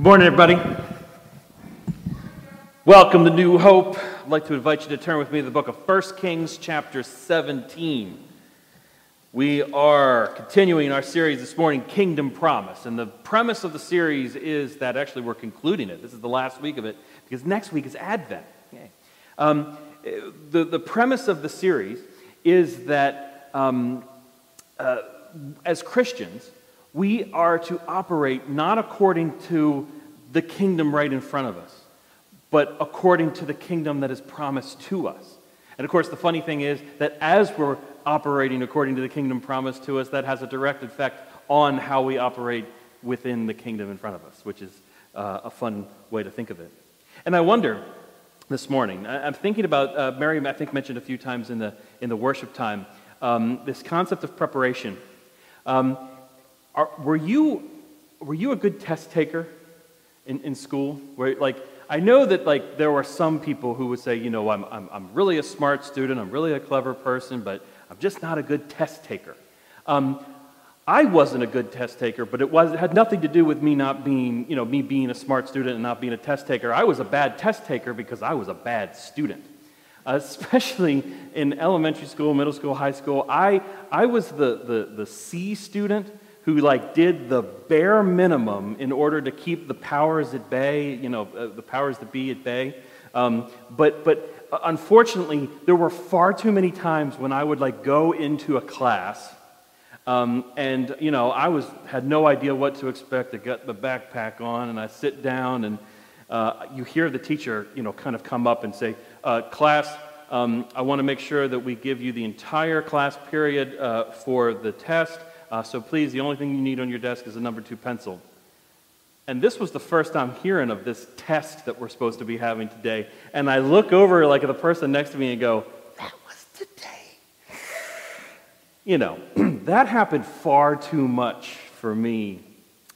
Good morning, everybody. Welcome to New Hope. I'd like to invite you to turn with me to the book of 1 Kings, chapter 17. We are continuing our series this morning, Kingdom Promise. And the premise of the series is that actually we're concluding it. This is the last week of it because next week is Advent. Um, the, the premise of the series is that um, uh, as Christians, we are to operate not according to the kingdom right in front of us, but according to the kingdom that is promised to us. And of course, the funny thing is that as we're operating according to the kingdom promised to us, that has a direct effect on how we operate within the kingdom in front of us, which is uh, a fun way to think of it. And I wonder this morning, I'm thinking about, uh, Mary, I think, mentioned a few times in the, in the worship time, um, this concept of preparation. Um, are, were, you, were you a good test taker in, in school? Where, like, I know that like there were some people who would say, you know, I'm, I'm, I'm really a smart student, I'm really a clever person, but I'm just not a good test taker. Um, I wasn't a good test taker, but it, was, it had nothing to do with me not being, you know, me being a smart student and not being a test taker. I was a bad test taker because I was a bad student. Uh, especially in elementary school, middle school, high school, I, I was the, the, the C student who like did the bare minimum in order to keep the powers at bay, you know, uh, the powers that be at bay. Um, but, but uh, unfortunately, there were far too many times when I would like go into a class um, and, you know, I was, had no idea what to expect. I got the backpack on and I sit down and uh, you hear the teacher, you know, kind of come up and say, uh, class, um, I want to make sure that we give you the entire class period uh, for the test. Uh, so please, the only thing you need on your desk is a number two pencil. And this was the first I'm hearing of this test that we're supposed to be having today. And I look over like at the person next to me and go, that was today. You know, that happened far too much for me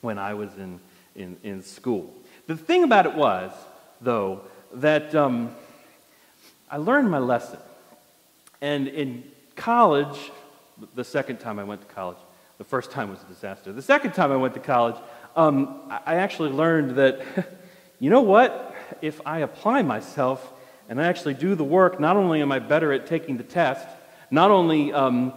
when I was in, in, in school. The thing about it was, though, that um, I learned my lesson. And in college, the second time I went to college, the first time was a disaster. The second time I went to college, um, I actually learned that, you know what? If I apply myself and I actually do the work, not only am I better at taking the test, not only um,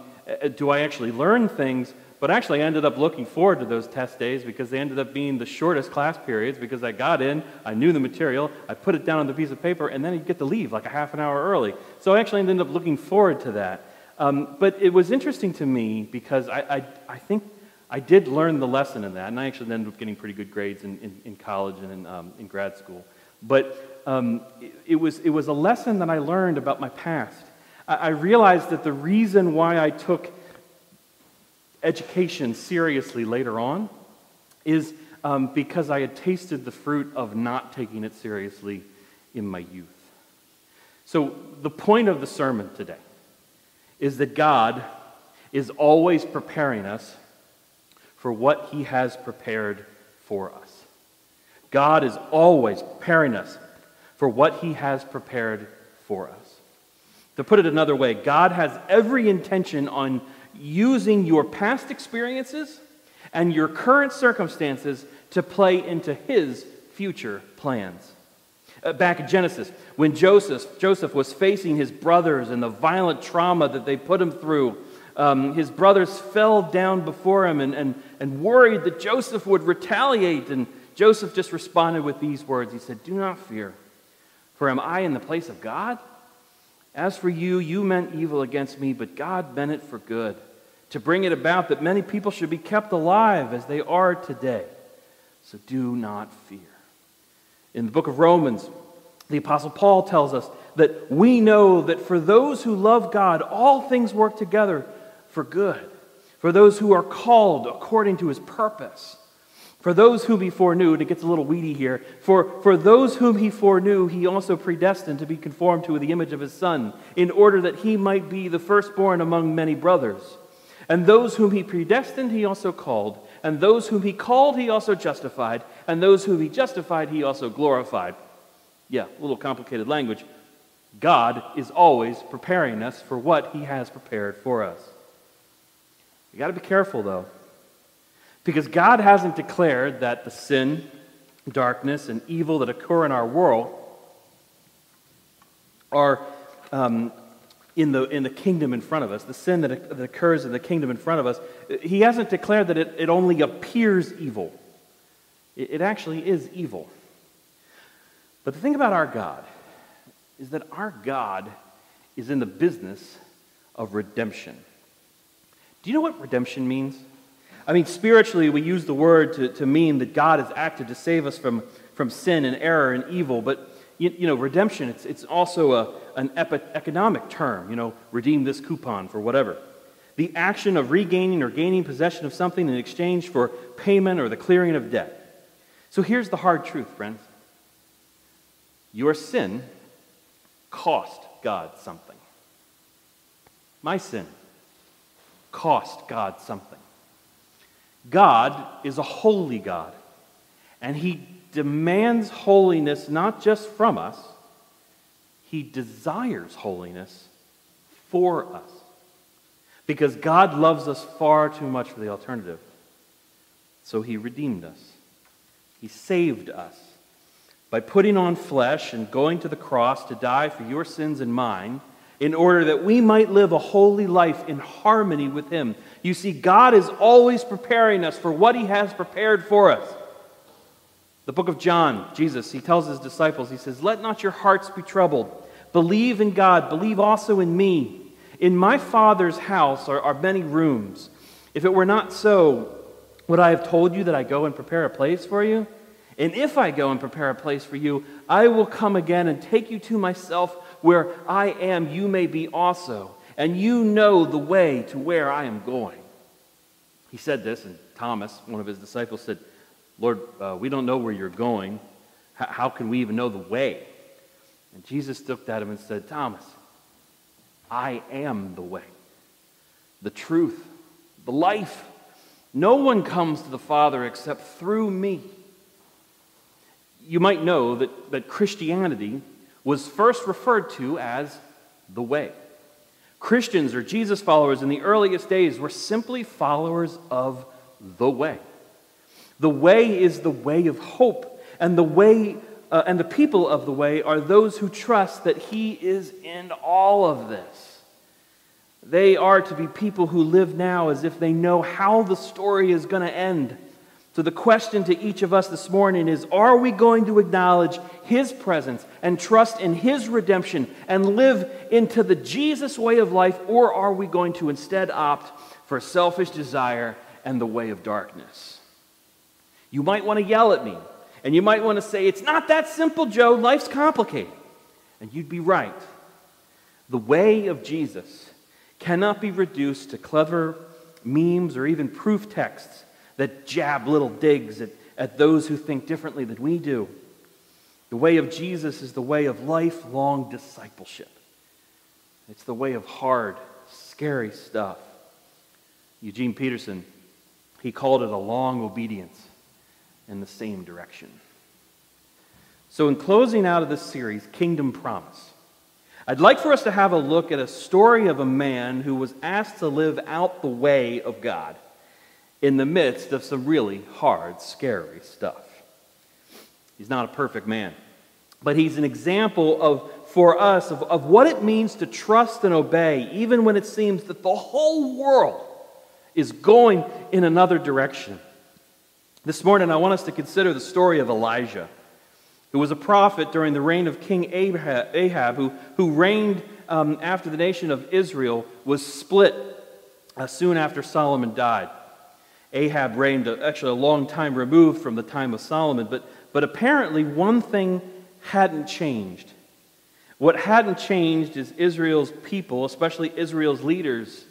do I actually learn things, but actually I ended up looking forward to those test days because they ended up being the shortest class periods because I got in, I knew the material, I put it down on the piece of paper, and then you get to leave like a half an hour early. So I actually ended up looking forward to that. Um, but it was interesting to me because I, I, I, think I did learn the lesson in that, and I actually ended up getting pretty good grades in, in, in college and in, um, in, grad school. But um, it, it, was, it was a lesson that I learned about my past. I, I realized that the reason why I took education seriously later on is um, because I had tasted the fruit of not taking it seriously in my youth. So, the point of the sermon today is that God is always preparing us for what He has prepared for us. God is always preparing us for what He has prepared for us. To put it another way, God has every intention on using your past experiences and your current circumstances to play into His future plans. Uh, back in Genesis, when Joseph, Joseph was facing his brothers and the violent trauma that they put him through, um, his brothers fell down before him and, and, and worried that Joseph would retaliate. And Joseph just responded with these words He said, Do not fear, for am I in the place of God? As for you, you meant evil against me, but God meant it for good, to bring it about that many people should be kept alive as they are today. So do not fear. In the book of Romans, the Apostle Paul tells us that we know that for those who love God, all things work together for good. For those who are called according to his purpose. For those whom he foreknew, and it gets a little weedy here, for, for those whom he foreknew, he also predestined to be conformed to the image of his Son, in order that he might be the firstborn among many brothers. And those whom he predestined, he also called. And those whom he called, he also justified. And those whom he justified, he also glorified. Yeah, a little complicated language. God is always preparing us for what he has prepared for us. You got to be careful, though, because God hasn't declared that the sin darkness and evil that occur in our world are um, in, the, in the kingdom in front of us, the sin that, that occurs in the kingdom in front of us, he hasn't declared that it, it only appears evil. It, it actually is evil. But the thing about our God is that our God is in the business of redemption. Do you know what redemption means? I mean, spiritually, we use the word to, to mean that God has acted to save us from, from sin and error and evil, but you, you know, redemption, it's, it's also a, an epi- economic term, you know, redeem this coupon for whatever. The action of regaining or gaining possession of something in exchange for payment or the clearing of debt. So here's the hard truth, friends. Your sin cost God something. My sin cost God something. God is a holy God, and He demands holiness not just from us, He desires holiness for us. Because God loves us far too much for the alternative. So He redeemed us, He saved us by putting on flesh and going to the cross to die for your sins and mine in order that we might live a holy life in harmony with Him. You see, God is always preparing us for what He has prepared for us. The book of John, Jesus, he tells his disciples, he says, Let not your hearts be troubled. Believe in God, believe also in me. In my Father's house are, are many rooms. If it were not so, would I have told you that I go and prepare a place for you? And if I go and prepare a place for you, I will come again and take you to myself, where I am, you may be also. And you know the way to where I am going. He said this, and Thomas, one of his disciples, said, Lord, uh, we don't know where you're going. H- how can we even know the way? And Jesus looked at him and said, Thomas, I am the way, the truth, the life. No one comes to the Father except through me. You might know that, that Christianity was first referred to as the way. Christians or Jesus followers in the earliest days were simply followers of the way. The way is the way of hope, and the way uh, and the people of the way are those who trust that he is in all of this. They are to be people who live now as if they know how the story is going to end. So, the question to each of us this morning is Are we going to acknowledge His presence and trust in His redemption and live into the Jesus way of life, or are we going to instead opt for selfish desire and the way of darkness? You might want to yell at me, and you might want to say, It's not that simple, Joe. Life's complicated. And you'd be right. The way of Jesus cannot be reduced to clever memes or even proof texts that jab little digs at, at those who think differently than we do. The way of Jesus is the way of lifelong discipleship. It's the way of hard, scary stuff. Eugene Peterson, he called it a long obedience in the same direction. So, in closing out of this series, Kingdom Promise, I'd like for us to have a look at a story of a man who was asked to live out the way of God in the midst of some really hard, scary stuff. He's not a perfect man, but he's an example of, for us of, of what it means to trust and obey, even when it seems that the whole world is going in another direction. This morning, I want us to consider the story of Elijah, who was a prophet during the reign of King Ahab, who, who reigned um, after the nation of Israel was split uh, soon after Solomon died. Ahab reigned uh, actually a long time removed from the time of Solomon, but, but apparently one thing hadn't changed. What hadn't changed is Israel's people, especially Israel's leaders,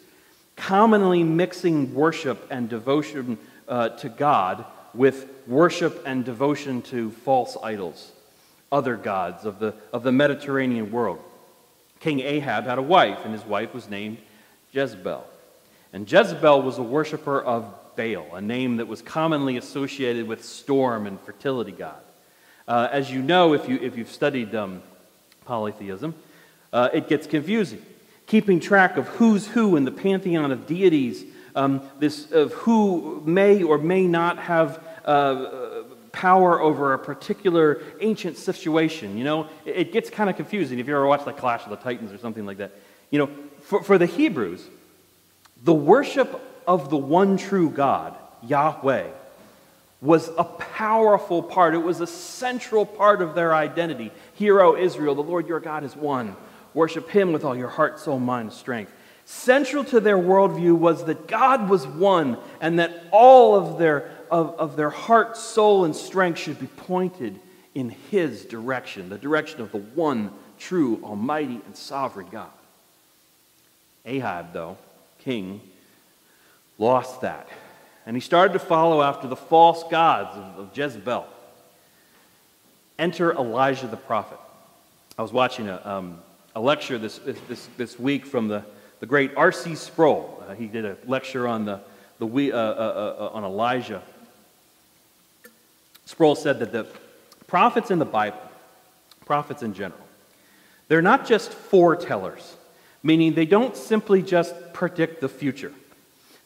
commonly mixing worship and devotion uh, to God with worship and devotion to false idols, other gods of the, of the Mediterranean world. King Ahab had a wife, and his wife was named Jezebel. And Jezebel was a worshiper of Baal, a name that was commonly associated with storm and fertility god. Uh, as you know, if, you, if you've studied um, polytheism, uh, it gets confusing. Keeping track of who's who in the pantheon of deities, um, this, of who may or may not have uh, power over a particular ancient situation. You know, it, it gets kind of confusing if you ever watch like Clash of the Titans or something like that. You know, for, for the Hebrews, the worship of the one true God, Yahweh, was a powerful part. It was a central part of their identity. Hear, O Israel, the Lord your God is one. Worship him with all your heart, soul, mind, strength. Central to their worldview was that God was one and that all of their, of, of their heart, soul, and strength should be pointed in his direction, the direction of the one true, almighty, and sovereign God. Ahab, though, king, lost that. And he started to follow after the false gods of, of Jezebel. Enter Elijah the prophet. I was watching a, um, a lecture this, this, this week from the, the great R.C. Sproul. Uh, he did a lecture on, the, the, uh, uh, uh, on Elijah. Sproul said that the prophets in the Bible, prophets in general, they're not just foretellers, meaning they don't simply just predict the future.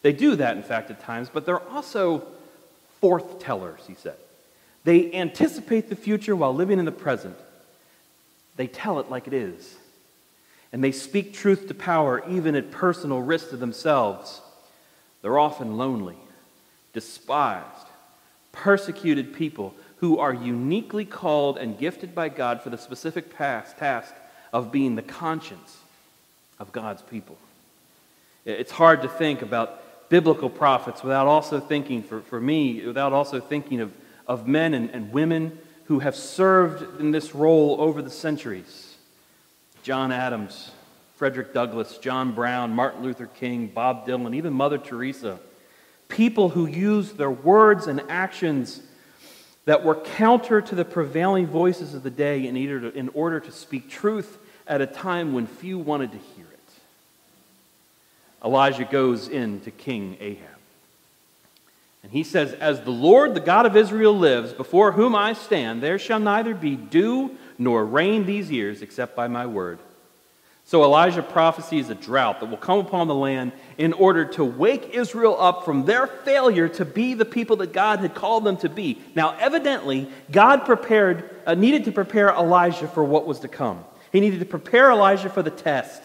They do that, in fact, at times, but they're also forth tellers, he said. They anticipate the future while living in the present. They tell it like it is. And they speak truth to power, even at personal risk to themselves. They're often lonely, despised, persecuted people who are uniquely called and gifted by God for the specific task of being the conscience of God's people. It's hard to think about biblical prophets without also thinking, for, for me, without also thinking of, of men and, and women who have served in this role over the centuries. John Adams, Frederick Douglass, John Brown, Martin Luther King, Bob Dylan, even Mother Teresa. People who used their words and actions that were counter to the prevailing voices of the day in order to, in order to speak truth at a time when few wanted to hear it. Elijah goes in to King Ahab. And he says, As the Lord, the God of Israel, lives, before whom I stand, there shall neither be dew nor rain these years except by my word. So Elijah prophesies a drought that will come upon the land in order to wake Israel up from their failure to be the people that God had called them to be. Now, evidently, God prepared, uh, needed to prepare Elijah for what was to come. He needed to prepare Elijah for the test.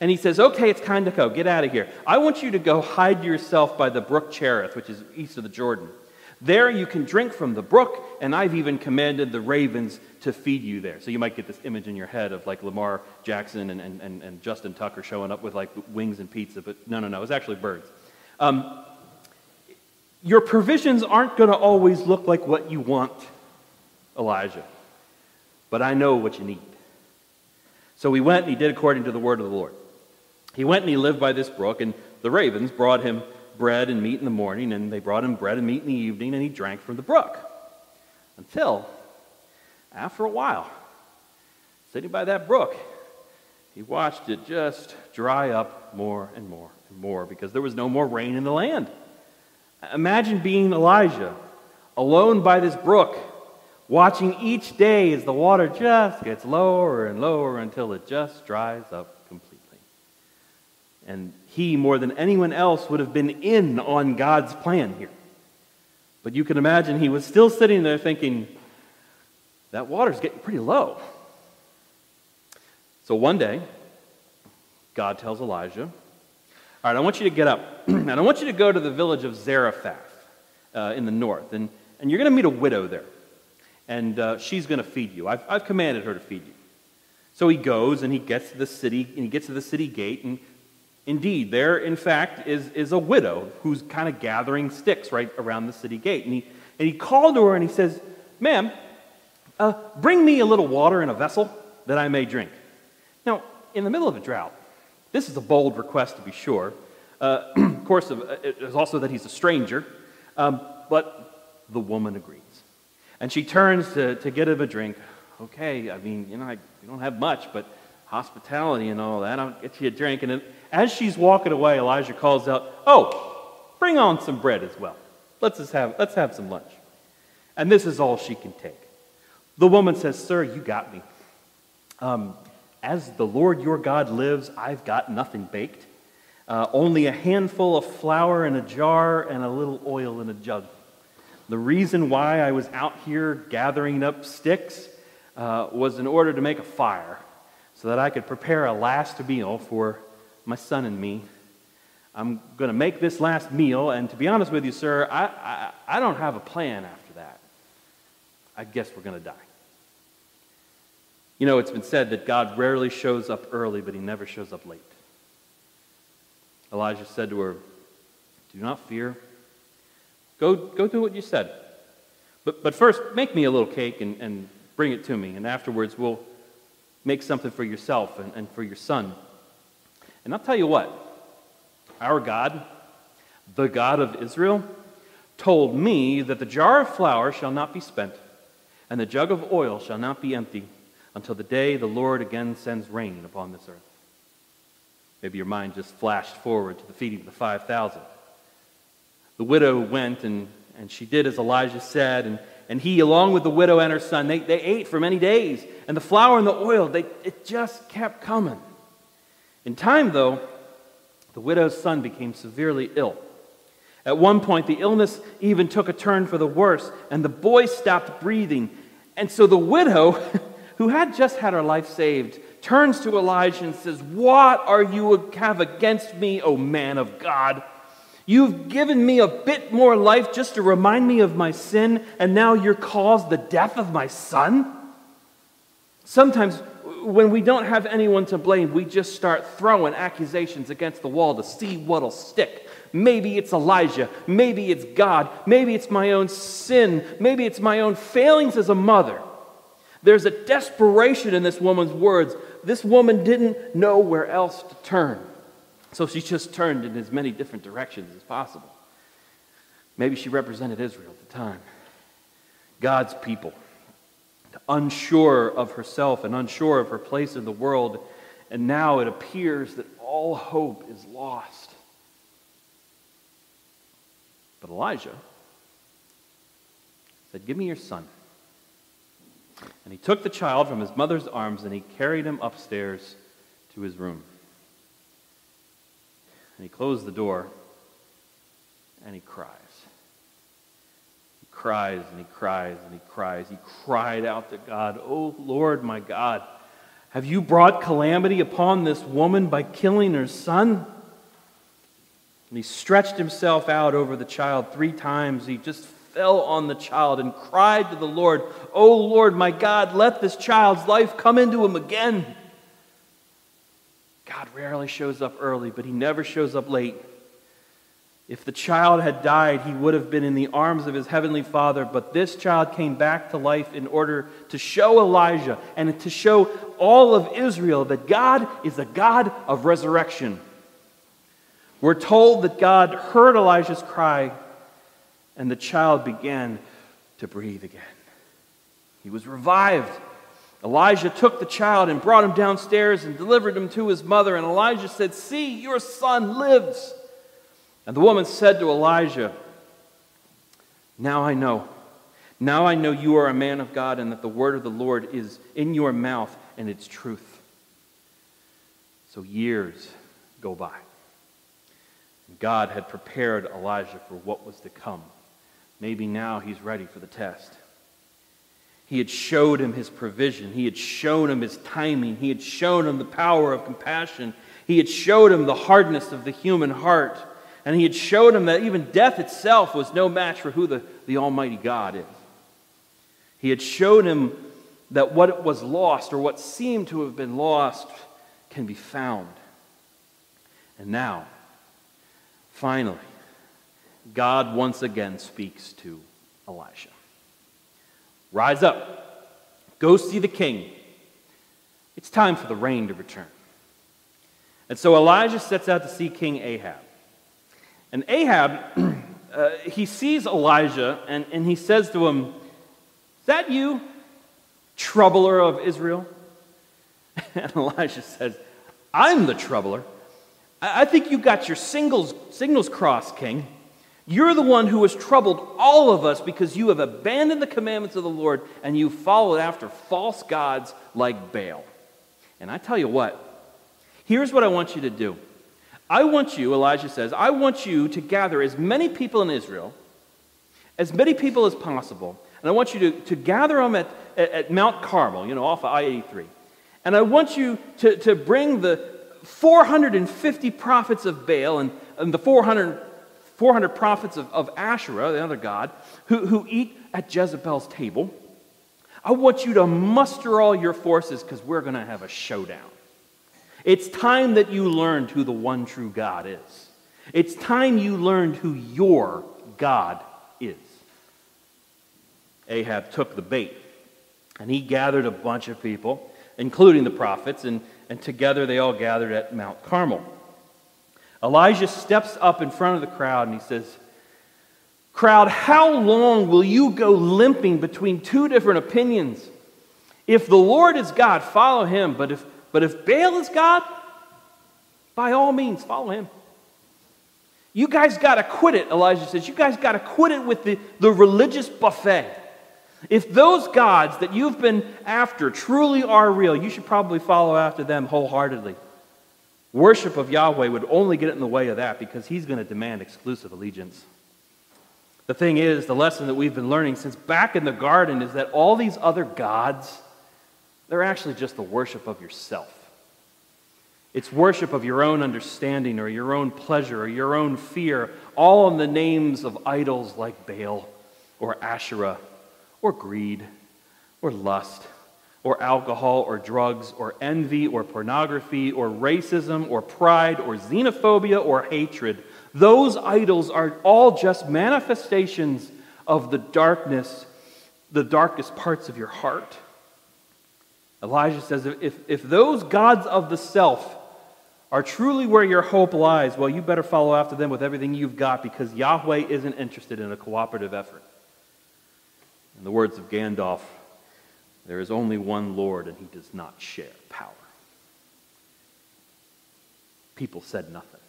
And he says, Okay, it's time to go. Get out of here. I want you to go hide yourself by the brook Cherith, which is east of the Jordan. There you can drink from the brook, and I've even commanded the ravens to feed you there. So you might get this image in your head of like Lamar Jackson and, and, and, Justin Tucker showing up with like wings and pizza, but no, no, no, it's actually birds. Um, your provisions aren't going to always look like what you want, Elijah, but I know what you need. So he went and he did according to the word of the Lord. He went and he lived by this brook, and the ravens brought him bread and meat in the morning, and they brought him bread and meat in the evening, and he drank from the brook. Until, after a while, sitting by that brook, he watched it just dry up more and more and more because there was no more rain in the land. Imagine being Elijah, alone by this brook, watching each day as the water just gets lower and lower until it just dries up completely. and he, more than anyone else, would have been in on God's plan here. But you can imagine he was still sitting there thinking, that water's getting pretty low. So one day, God tells Elijah, All right, I want you to get up, and I want you to go to the village of Zarephath uh, in the north, and, and you're going to meet a widow there, and uh, she's going to feed you. I've, I've commanded her to feed you. So he goes and he gets to the city, and he gets to the city gate, and Indeed, there, in fact, is, is a widow who's kind of gathering sticks right around the city gate. And he, and he called to her and he says, Ma'am, uh, bring me a little water in a vessel that I may drink. Now, in the middle of a drought, this is a bold request to be sure. Uh, of course, uh, it is also that he's a stranger, um, but the woman agrees. And she turns to, to get him a drink. Okay, I mean, you know, I, we don't have much, but hospitality and all that, I'll get you a drink. And as she's walking away, Elijah calls out, Oh, bring on some bread as well. Let's, just have, let's have some lunch. And this is all she can take. The woman says, Sir, you got me. Um, as the Lord your God lives, I've got nothing baked. Uh, only a handful of flour in a jar and a little oil in a jug. The reason why I was out here gathering up sticks uh, was in order to make a fire so that I could prepare a last meal for my son and me. I'm going to make this last meal, and to be honest with you, sir, I, I, I don't have a plan after that. I guess we're going to die. You know, it's been said that God rarely shows up early, but he never shows up late. Elijah said to her, Do not fear. Go, go do what you said. But, but first, make me a little cake and, and bring it to me, and afterwards we'll make something for yourself and, and for your son. And I'll tell you what, our God, the God of Israel, told me that the jar of flour shall not be spent, and the jug of oil shall not be empty until the day the Lord again sends rain upon this earth. Maybe your mind just flashed forward to the feeding of the 5,000. The widow went and, and she did as Elijah said, and, and he, along with the widow and her son, they, they ate for many days. And the flour and the oil, they, it just kept coming. In time, though, the widow's son became severely ill. At one point, the illness even took a turn for the worse, and the boy stopped breathing. And so the widow, who had just had her life saved, turns to Elijah and says, What are you have against me, O man of God? You've given me a bit more life just to remind me of my sin, and now you're caused the death of my son? Sometimes, when we don't have anyone to blame, we just start throwing accusations against the wall to see what'll stick. Maybe it's Elijah. Maybe it's God. Maybe it's my own sin. Maybe it's my own failings as a mother. There's a desperation in this woman's words. This woman didn't know where else to turn. So she just turned in as many different directions as possible. Maybe she represented Israel at the time, God's people, unsure of herself and unsure of her place in the world. And now it appears that all hope is lost. But Elijah said, Give me your son. And he took the child from his mother's arms and he carried him upstairs to his room. And he closed the door and he cries. He cries and he cries and he cries. He cried out to God, Oh Lord, my God, have you brought calamity upon this woman by killing her son? And he stretched himself out over the child three times. He just fell on the child and cried to the Lord, Oh Lord, my God, let this child's life come into him again. God rarely shows up early, but he never shows up late. If the child had died, he would have been in the arms of his heavenly father, but this child came back to life in order to show Elijah and to show all of Israel that God is a God of resurrection. We're told that God heard Elijah's cry and the child began to breathe again. He was revived. Elijah took the child and brought him downstairs and delivered him to his mother. And Elijah said, See, your son lives. And the woman said to Elijah, Now I know. Now I know you are a man of God and that the word of the Lord is in your mouth and it's truth. So years go by. God had prepared Elijah for what was to come. Maybe now he's ready for the test. He had showed him his provision. He had shown him his timing. He had shown him the power of compassion. He had showed him the hardness of the human heart. And he had showed him that even death itself was no match for who the, the Almighty God is. He had showed him that what was lost or what seemed to have been lost can be found. And now, finally, God once again speaks to Elisha Rise up, go see the king. It's time for the rain to return. And so Elijah sets out to see King Ahab. And Ahab, uh, he sees Elijah and, and he says to him, Is that you, troubler of Israel? And Elijah says, I'm the troubler. I, think you got your singles, signals crossed, king. You're the one who has troubled all of us because you have abandoned the commandments of the Lord and you followed after false gods like Baal. And I tell you what, here's what I want you to do. I want you, Elijah says, I want you to gather as many people in Israel as many people as possible, and I want you to, to gather them at, at, at Mount Carmel, you know, off of I 83. And I want you to, to bring the 450 prophets of Baal and, and the 400, 400 prophets of, of Asherah, the other god, who, who eat at Jezebel's table. I want you to muster all your forces because we're going to have a showdown. It's time that you learned who the one true God is. It's time you learned who your God is. Ahab took the bait, and he gathered a bunch of people, including the prophets, and, and together they all gathered at Mount Carmel. Elijah steps up in front of the crowd and he says, Crowd, how long will you go limping between two different opinions? If the Lord is God, follow him. But if, but if Baal is God, by all means, follow him. You guys got to quit it, Elijah says. You guys got to quit it with the, the religious buffet. If those gods that you've been after truly are real, you should probably follow after them wholeheartedly. Worship of Yahweh would only get in the way of that because he's going to demand exclusive allegiance. The thing is, the lesson that we've been learning since back in the garden is that all these other gods, they're actually just the worship of yourself. It's worship of your own understanding or your own pleasure or your own fear, all in the names of idols like Baal or Asherah or greed or lust or alcohol or drugs or envy or pornography or racism or pride or xenophobia or hatred those idols are all just manifestations of the darkness, the darkest parts of your heart. Elijah says if, if those gods of the self are truly where your hope lies, well, you better follow after them with everything you've got because Yahweh isn't interested in a cooperative effort. In the words of Gandalf, there is only one Lord and he does not share power. People said nothing.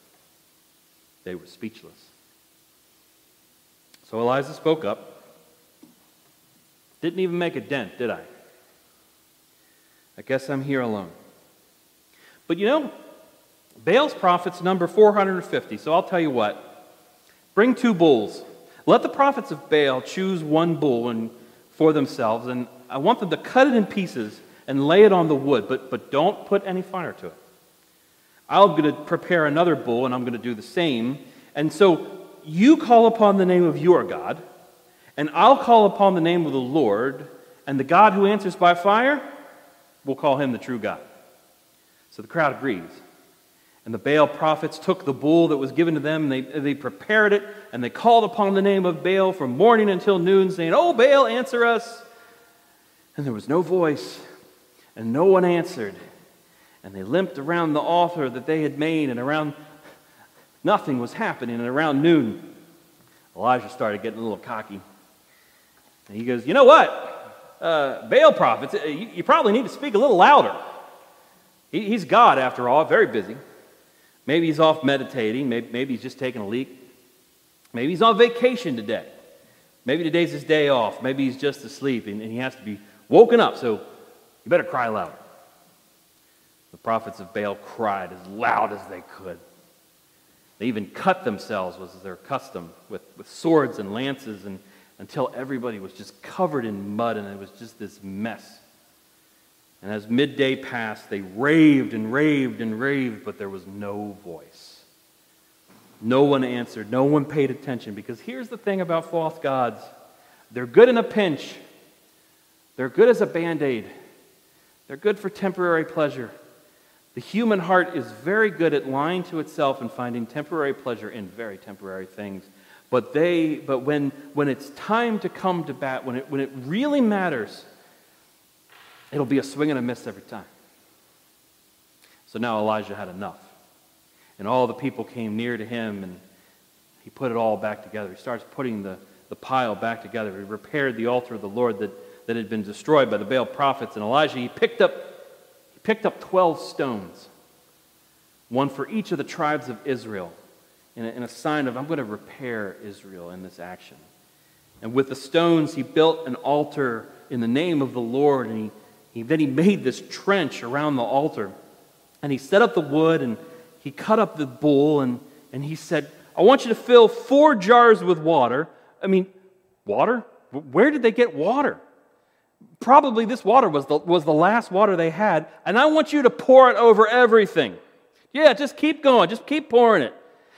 They were speechless. So Elijah spoke up. Didn't even make a dent, did I? I guess I'm here alone. But you know, Baal's prophets number 450, so I'll tell you what. Bring two bulls. Let the prophets of Baal choose one bull and, for themselves, and I want them to cut it in pieces and lay it on the wood, but, but don't put any fire to it. I'm going to prepare another bull and I'm going to do the same. And so you call upon the name of your God, and I'll call upon the name of the Lord, and the God who answers by fire, we'll call him the true God. So the crowd agrees. And the Baal prophets took the bull that was given to them, and they, they prepared it, and they called upon the name of Baal from morning until noon, saying, Oh, Baal, answer us. And there was no voice, and no one answered. And they limped around the altar that they had made, and around nothing was happening. And around noon, Elijah started getting a little cocky. And he goes, You know what? Uh, Baal prophets, uh, you, you, probably need to speak a little louder. He, he's God, after all, very busy. Maybe he's off meditating. Maybe, maybe he's just taking a leak. Maybe he's on vacation today. Maybe today's his day off. Maybe he's just asleep and, and he has to be woken up. So you better cry louder. The prophets of Baal cried as loud as they could. They even cut themselves, was their custom, with, with swords and lances, and, until everybody was just covered in mud and it was just this mess. And as midday passed, they raved and raved and raved, but there was no voice. No one answered. No one paid attention. Because here's the thing about false gods they're good in a pinch, they're good as a band aid, they're good for temporary pleasure. The human heart is very good at lying to itself and finding temporary pleasure in very temporary things. But, they, but when, when it's time to come to bat, when it, when it really matters, it'll be a swing and a miss every time. So now Elijah had enough. And all the people came near to him, and he put it all back together. He starts putting the, the pile back together. He repaired the altar of the Lord that, that had been destroyed by the Baal prophets. And Elijah, he picked up he picked up 12 stones, one for each of the tribes of Israel, in a, in a sign of, I'm going to repair Israel in this action. And with the stones, he built an altar in the name of the Lord, and he, he, then he made this trench around the altar. And he set up the wood, and he cut up the bull, and, and he said, I want you to fill four jars with water. I mean, Water? Where did they get water? Probably this water was the, was the last water they had, and I want you to pour it over everything. Yeah, just keep going, just keep pouring it.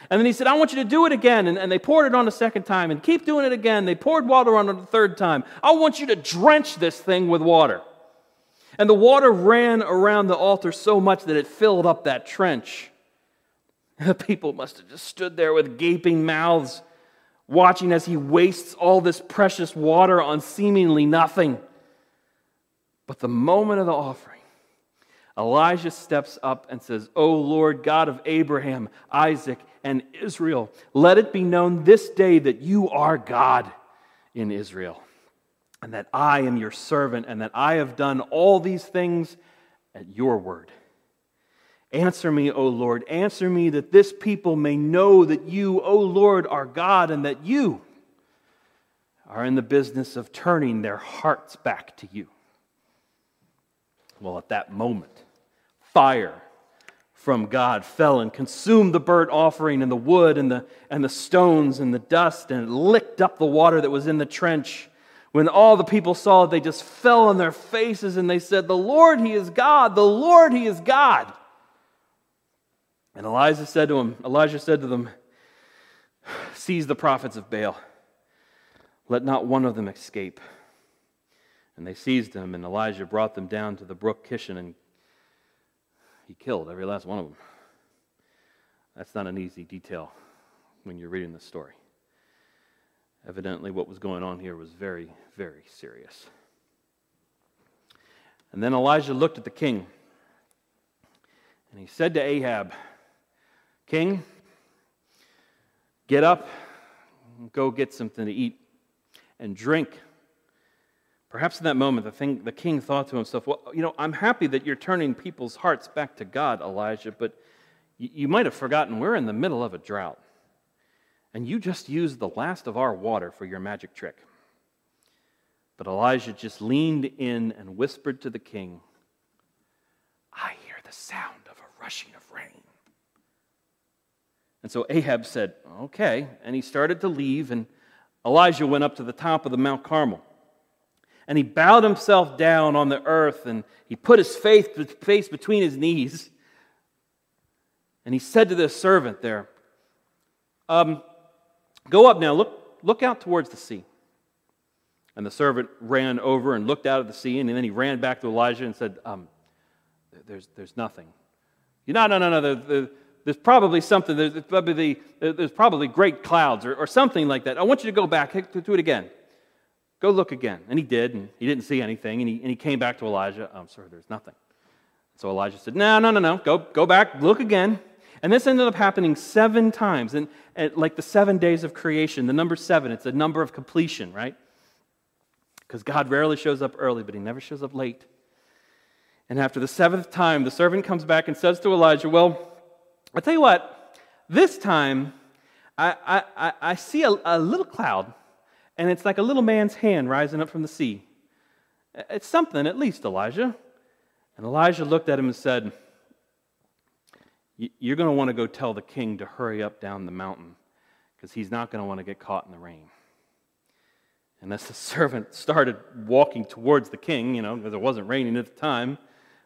And then he said, I want you to do it again. And, and they poured it on a second time and keep doing it again. They poured water on it the third time. I want you to drench this thing with water. And the water ran around the altar so much that it filled up that trench. The people must have just stood there with gaping mouths, watching as he wastes all this precious water on seemingly nothing. But the moment of the offering, Elijah steps up and says, O Lord God of Abraham, Isaac, and Israel, let it be known this day that you are God in Israel, and that I am your servant, and that I have done all these things at your word. Answer me, O Lord, answer me that this people may know that you, O Lord, are God, and that you are in the business of turning their hearts back to you. Well, at that moment, fire from God fell and consumed the burnt offering and the wood and the, and the stones and the dust and licked up the water that was in the trench. When all the people saw it, they just fell on their faces and they said, The Lord, He is God. The Lord, He is God. And Elijah said to him, Elijah said to them, Seize the prophets of Baal. Let not one of them escape. And they seized him, and Elijah brought them down to the brook Kishon, and he killed every last one of them. That's not an easy detail when you're reading the story. Evidently, what was going on here was very, very serious. And then Elijah looked at the king, and he said to Ahab, King, get up, go get something to eat and drink Perhaps in that moment, the, thing, the king thought to himself, Well, you know, I'm happy that you're turning people's hearts back to God, Elijah, but you, you might have forgotten we're in the middle of a drought. And you just used the last of our water for your magic trick. But Elijah just leaned in and whispered to the king, I hear the sound of a rushing of rain. And so Ahab said, Okay. And he started to leave, and Elijah went up to the top of the Mount Carmel and he bowed himself down on the earth and he put his face, between his knees. And he said to the servant there, um, Go up now, look, look out towards the sea. And the servant ran over and looked out at the sea, and then he ran back to Elijah and said, um, there's, there's nothing. No, no, no, no. There, there's probably something. There's probably, there's probably great clouds or, or something like that. I want you to go back to it again. Go look again. And he did, and he didn't see anything. And he, and he came back to Elijah. Oh, I'm sorry, there's nothing. So Elijah said, No, no, no, no. Go, go back, look again. And this ended up happening seven times. And, like the seven days of creation, the number seven, it's a number of completion, right? Because God rarely shows up early, but he never shows up late. And after the seventh time, the servant comes back and says to Elijah, Well, I'll tell you what, this time I, I, I see a, a little cloud and it's like a little man's hand rising up from the sea. It's something, at least, Elijah. And Elijah looked at him and said, You're going to want to go tell the king to hurry up down the mountain because he's not going to want to get caught in the rain. And as the servant started walking towards the king, you know, because it wasn't raining at the time,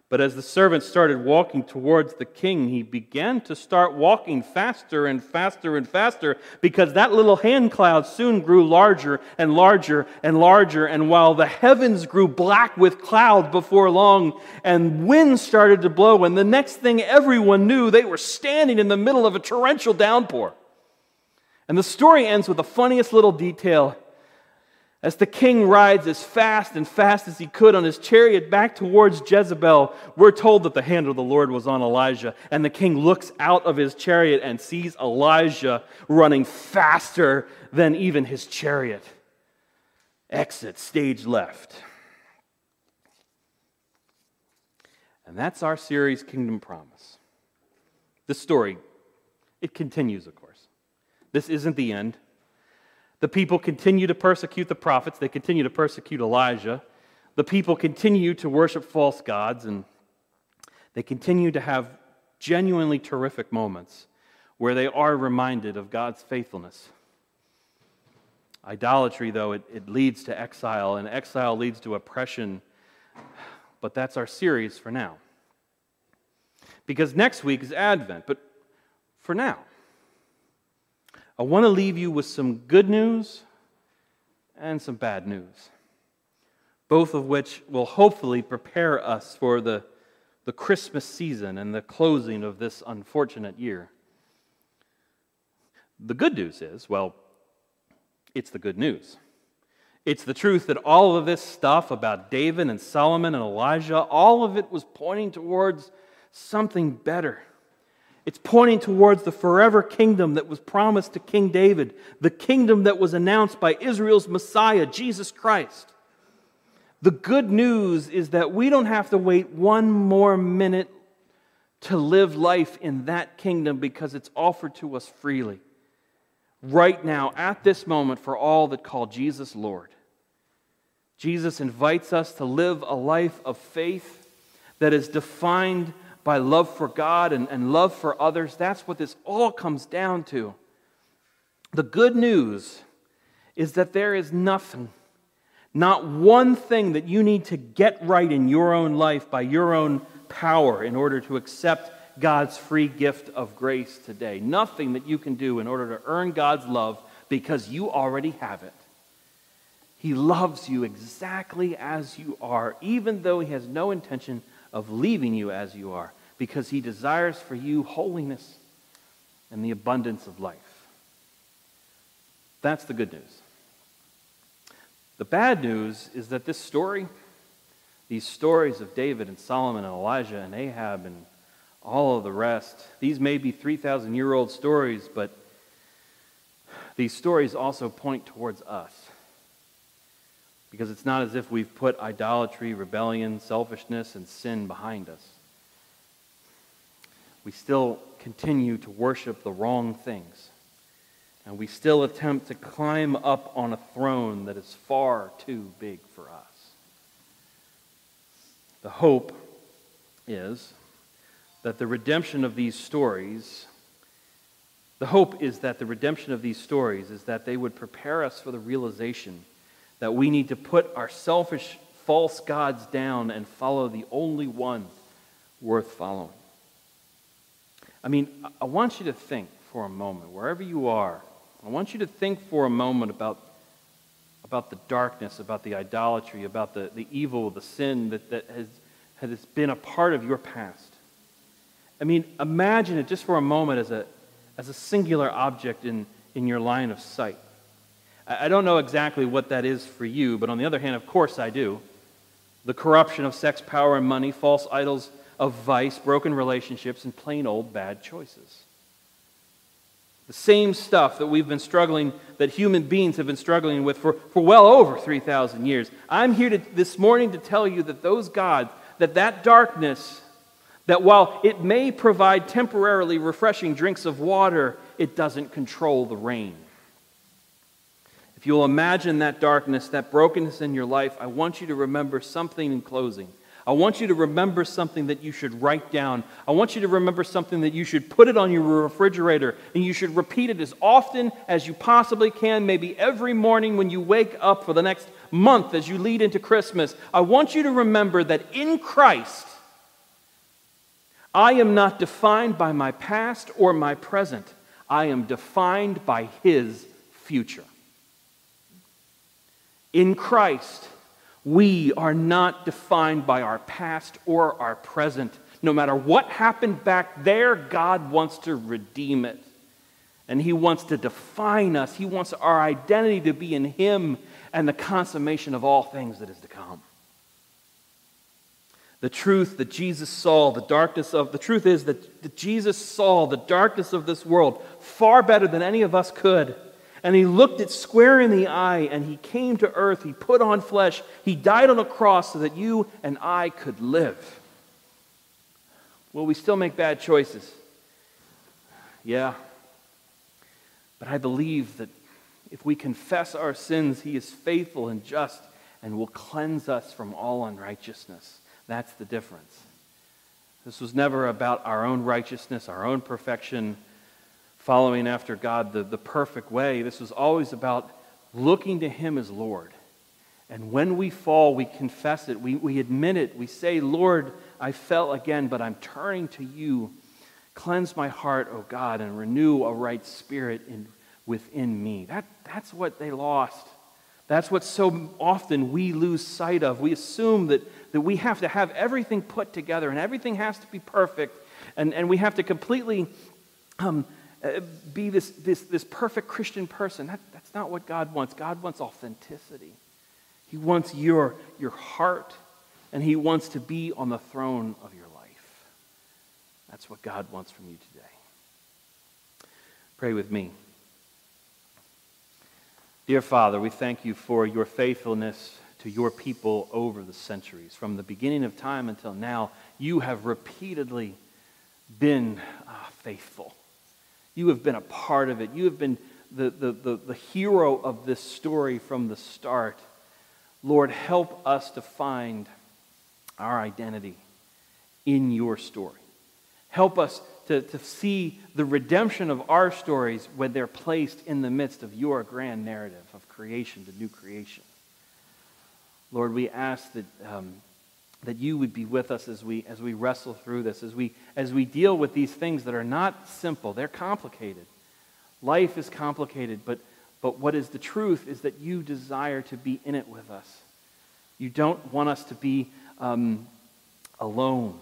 but as the servant started walking towards the king, he began to start walking faster and faster and faster because that little hand cloud soon grew larger and larger and larger. And while the heavens grew black with cloud before long, and wind started to blow, and the next thing everyone knew, they were standing in the middle of a torrential downpour. And the story ends with the funniest little detail as the king rides as fast and fast as he could on his chariot back towards Jezebel, we're told that the hand of the Lord was on Elijah. And the king looks out of his chariot and sees Elijah running faster than even his chariot. Exit stage left. And that's our series, Kingdom Promise. This story, it continues, of course. This isn't the end. The people continue to persecute the prophets, they continue to persecute Elijah. The people continue to worship false gods, and they continue to have genuinely terrific moments where they are reminded of God's faithfulness. Idolatry, though, it, it leads to exile, and exile leads to oppression. But that's our series for now. Because next week is Advent, but for now, I want to leave you with some good news and some bad news, both of which will hopefully prepare us for the, the Christmas season and the closing of this unfortunate year. The good news is, well, it's the good news. It's the truth that all of this stuff about David and Solomon and Elijah, all of it was pointing towards something better. It's pointing towards the forever kingdom that was promised to King David, the kingdom that was announced by Israel's Messiah, Jesus Christ. The good news is that we don't have to wait one more minute to live life in that kingdom because it's offered to us freely right now, at this moment, for all that call Jesus Lord. Jesus invites us to live a life of faith that is defined by love for God and, and love for others. That's what this all comes down to. The good news is that there is nothing, not one thing that you need to get right in your own life by your own power in order to accept God's free gift of grace today. Nothing that you can do in order to earn God's love because you already have it. He loves you exactly as you are, even though He has no intention of leaving you as you are, because He desires for you holiness and the abundance of life. That's the good news. The bad news is that this story, these stories of David and Solomon and Elijah and Ahab and all of the rest. These may be 3,000 year old stories, but these stories also point towards us. Because it's not as if we've put idolatry, rebellion, selfishness, and sin behind us. We still continue to worship the wrong things. And we still attempt to climb up on a throne that is far too big for us. The hope is that the redemption of these stories, the hope is that the redemption of these stories is that they would prepare us for the realization that we need to put our selfish, false gods down and follow the only one worth following. I mean, I want you to think for a moment, wherever you are, I want you to think for a moment about, about the darkness, about the idolatry, about the, the evil, the sin that, that has, has been a part of your past. I mean, imagine it just for a moment as a, as a singular object in, in your line of sight. I, don't know exactly what that is for you, but on the other hand, of course I do. The corruption of sex, power, and money, false idols of vice, broken relationships, and plain old bad choices. The same stuff that we've been struggling, that human beings have been struggling with for, for well over 3,000 years. I'm here to, this morning to tell you that those gods, that that darkness that while it may provide temporarily refreshing drinks of water, it doesn't control the rain. You'll imagine that darkness, that brokenness in your life, I want you to remember something in closing. I want you to remember something that you should write down. I want you to remember something that you should put it on your refrigerator and you should repeat it as often as you possibly can, maybe every morning when you wake up for the next month as you lead into Christmas. I want you to remember that in Christ, I am not defined by my past or my present. I am defined by His future. In Christ, we are not defined by our past or our present. No matter what happened back there, God wants to redeem it. And He wants to define us. He wants our identity to be in Him and the consummation of all things that is to come the truth that Jesus saw, the darkness of, the truth is that, Jesus saw the darkness of this world far better than any of us could. And he looked it square in the eye and he came to earth. He put on flesh. He died on a cross so that you and I could live. Will we still make bad choices? Yeah. But I believe that if we confess our sins, he is faithful and just and will cleanse us from all unrighteousness. That's the difference. This was never about our own righteousness, our own perfection, following after God the, the perfect way. This was always about looking to Him as Lord. And when we fall, we confess it, we, we admit it, we say, Lord, I fell again, but I'm turning to you. Cleanse my heart, O God, and renew a right spirit in, within me. That, that's what they lost. That's what so often we lose sight of. We assume that, that we have to have everything put together and everything has to be perfect, and, and we have to completely um, be this, this, this perfect Christian person. That, that's not what God wants. God wants authenticity. He wants your, your heart, and He wants to be on the throne of your life. That's what God wants from you today. Pray with me. Dear Father, we thank you for your faithfulness to your people over the centuries. From the beginning of time until now, you have repeatedly been uh, faithful. You have been a part of it. You have been the, the, the, the hero of this story from the start. Lord, help us to find our identity in your story. Help us to, to see the redemption of our stories when they're placed in the midst of your grand narrative of creation to new creation. Lord, we ask that, um, that you would be with us as we, as we wrestle through this, as we, as we deal with these things that are not simple, they're complicated. Life is complicated, but, but what is the truth is that you desire to be in it with us. You don't want us to be um, alone.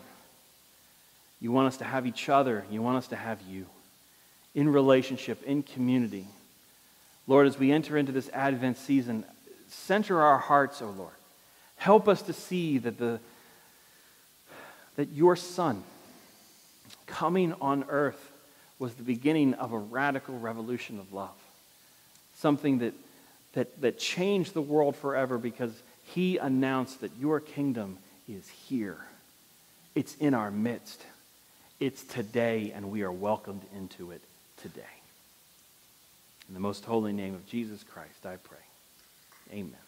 You want us to have each other. You want us to have you in relationship, in community. Lord, as we enter into this Advent season, center our hearts, O oh Lord. Help us to see that, the, that your Son coming on earth was the beginning of a radical revolution of love. Something that, that, that changed the world forever because he announced that your kingdom is here. It's in our midst. It's today, and we are welcomed into it today. In the most holy name of Jesus Christ, I pray. Amen.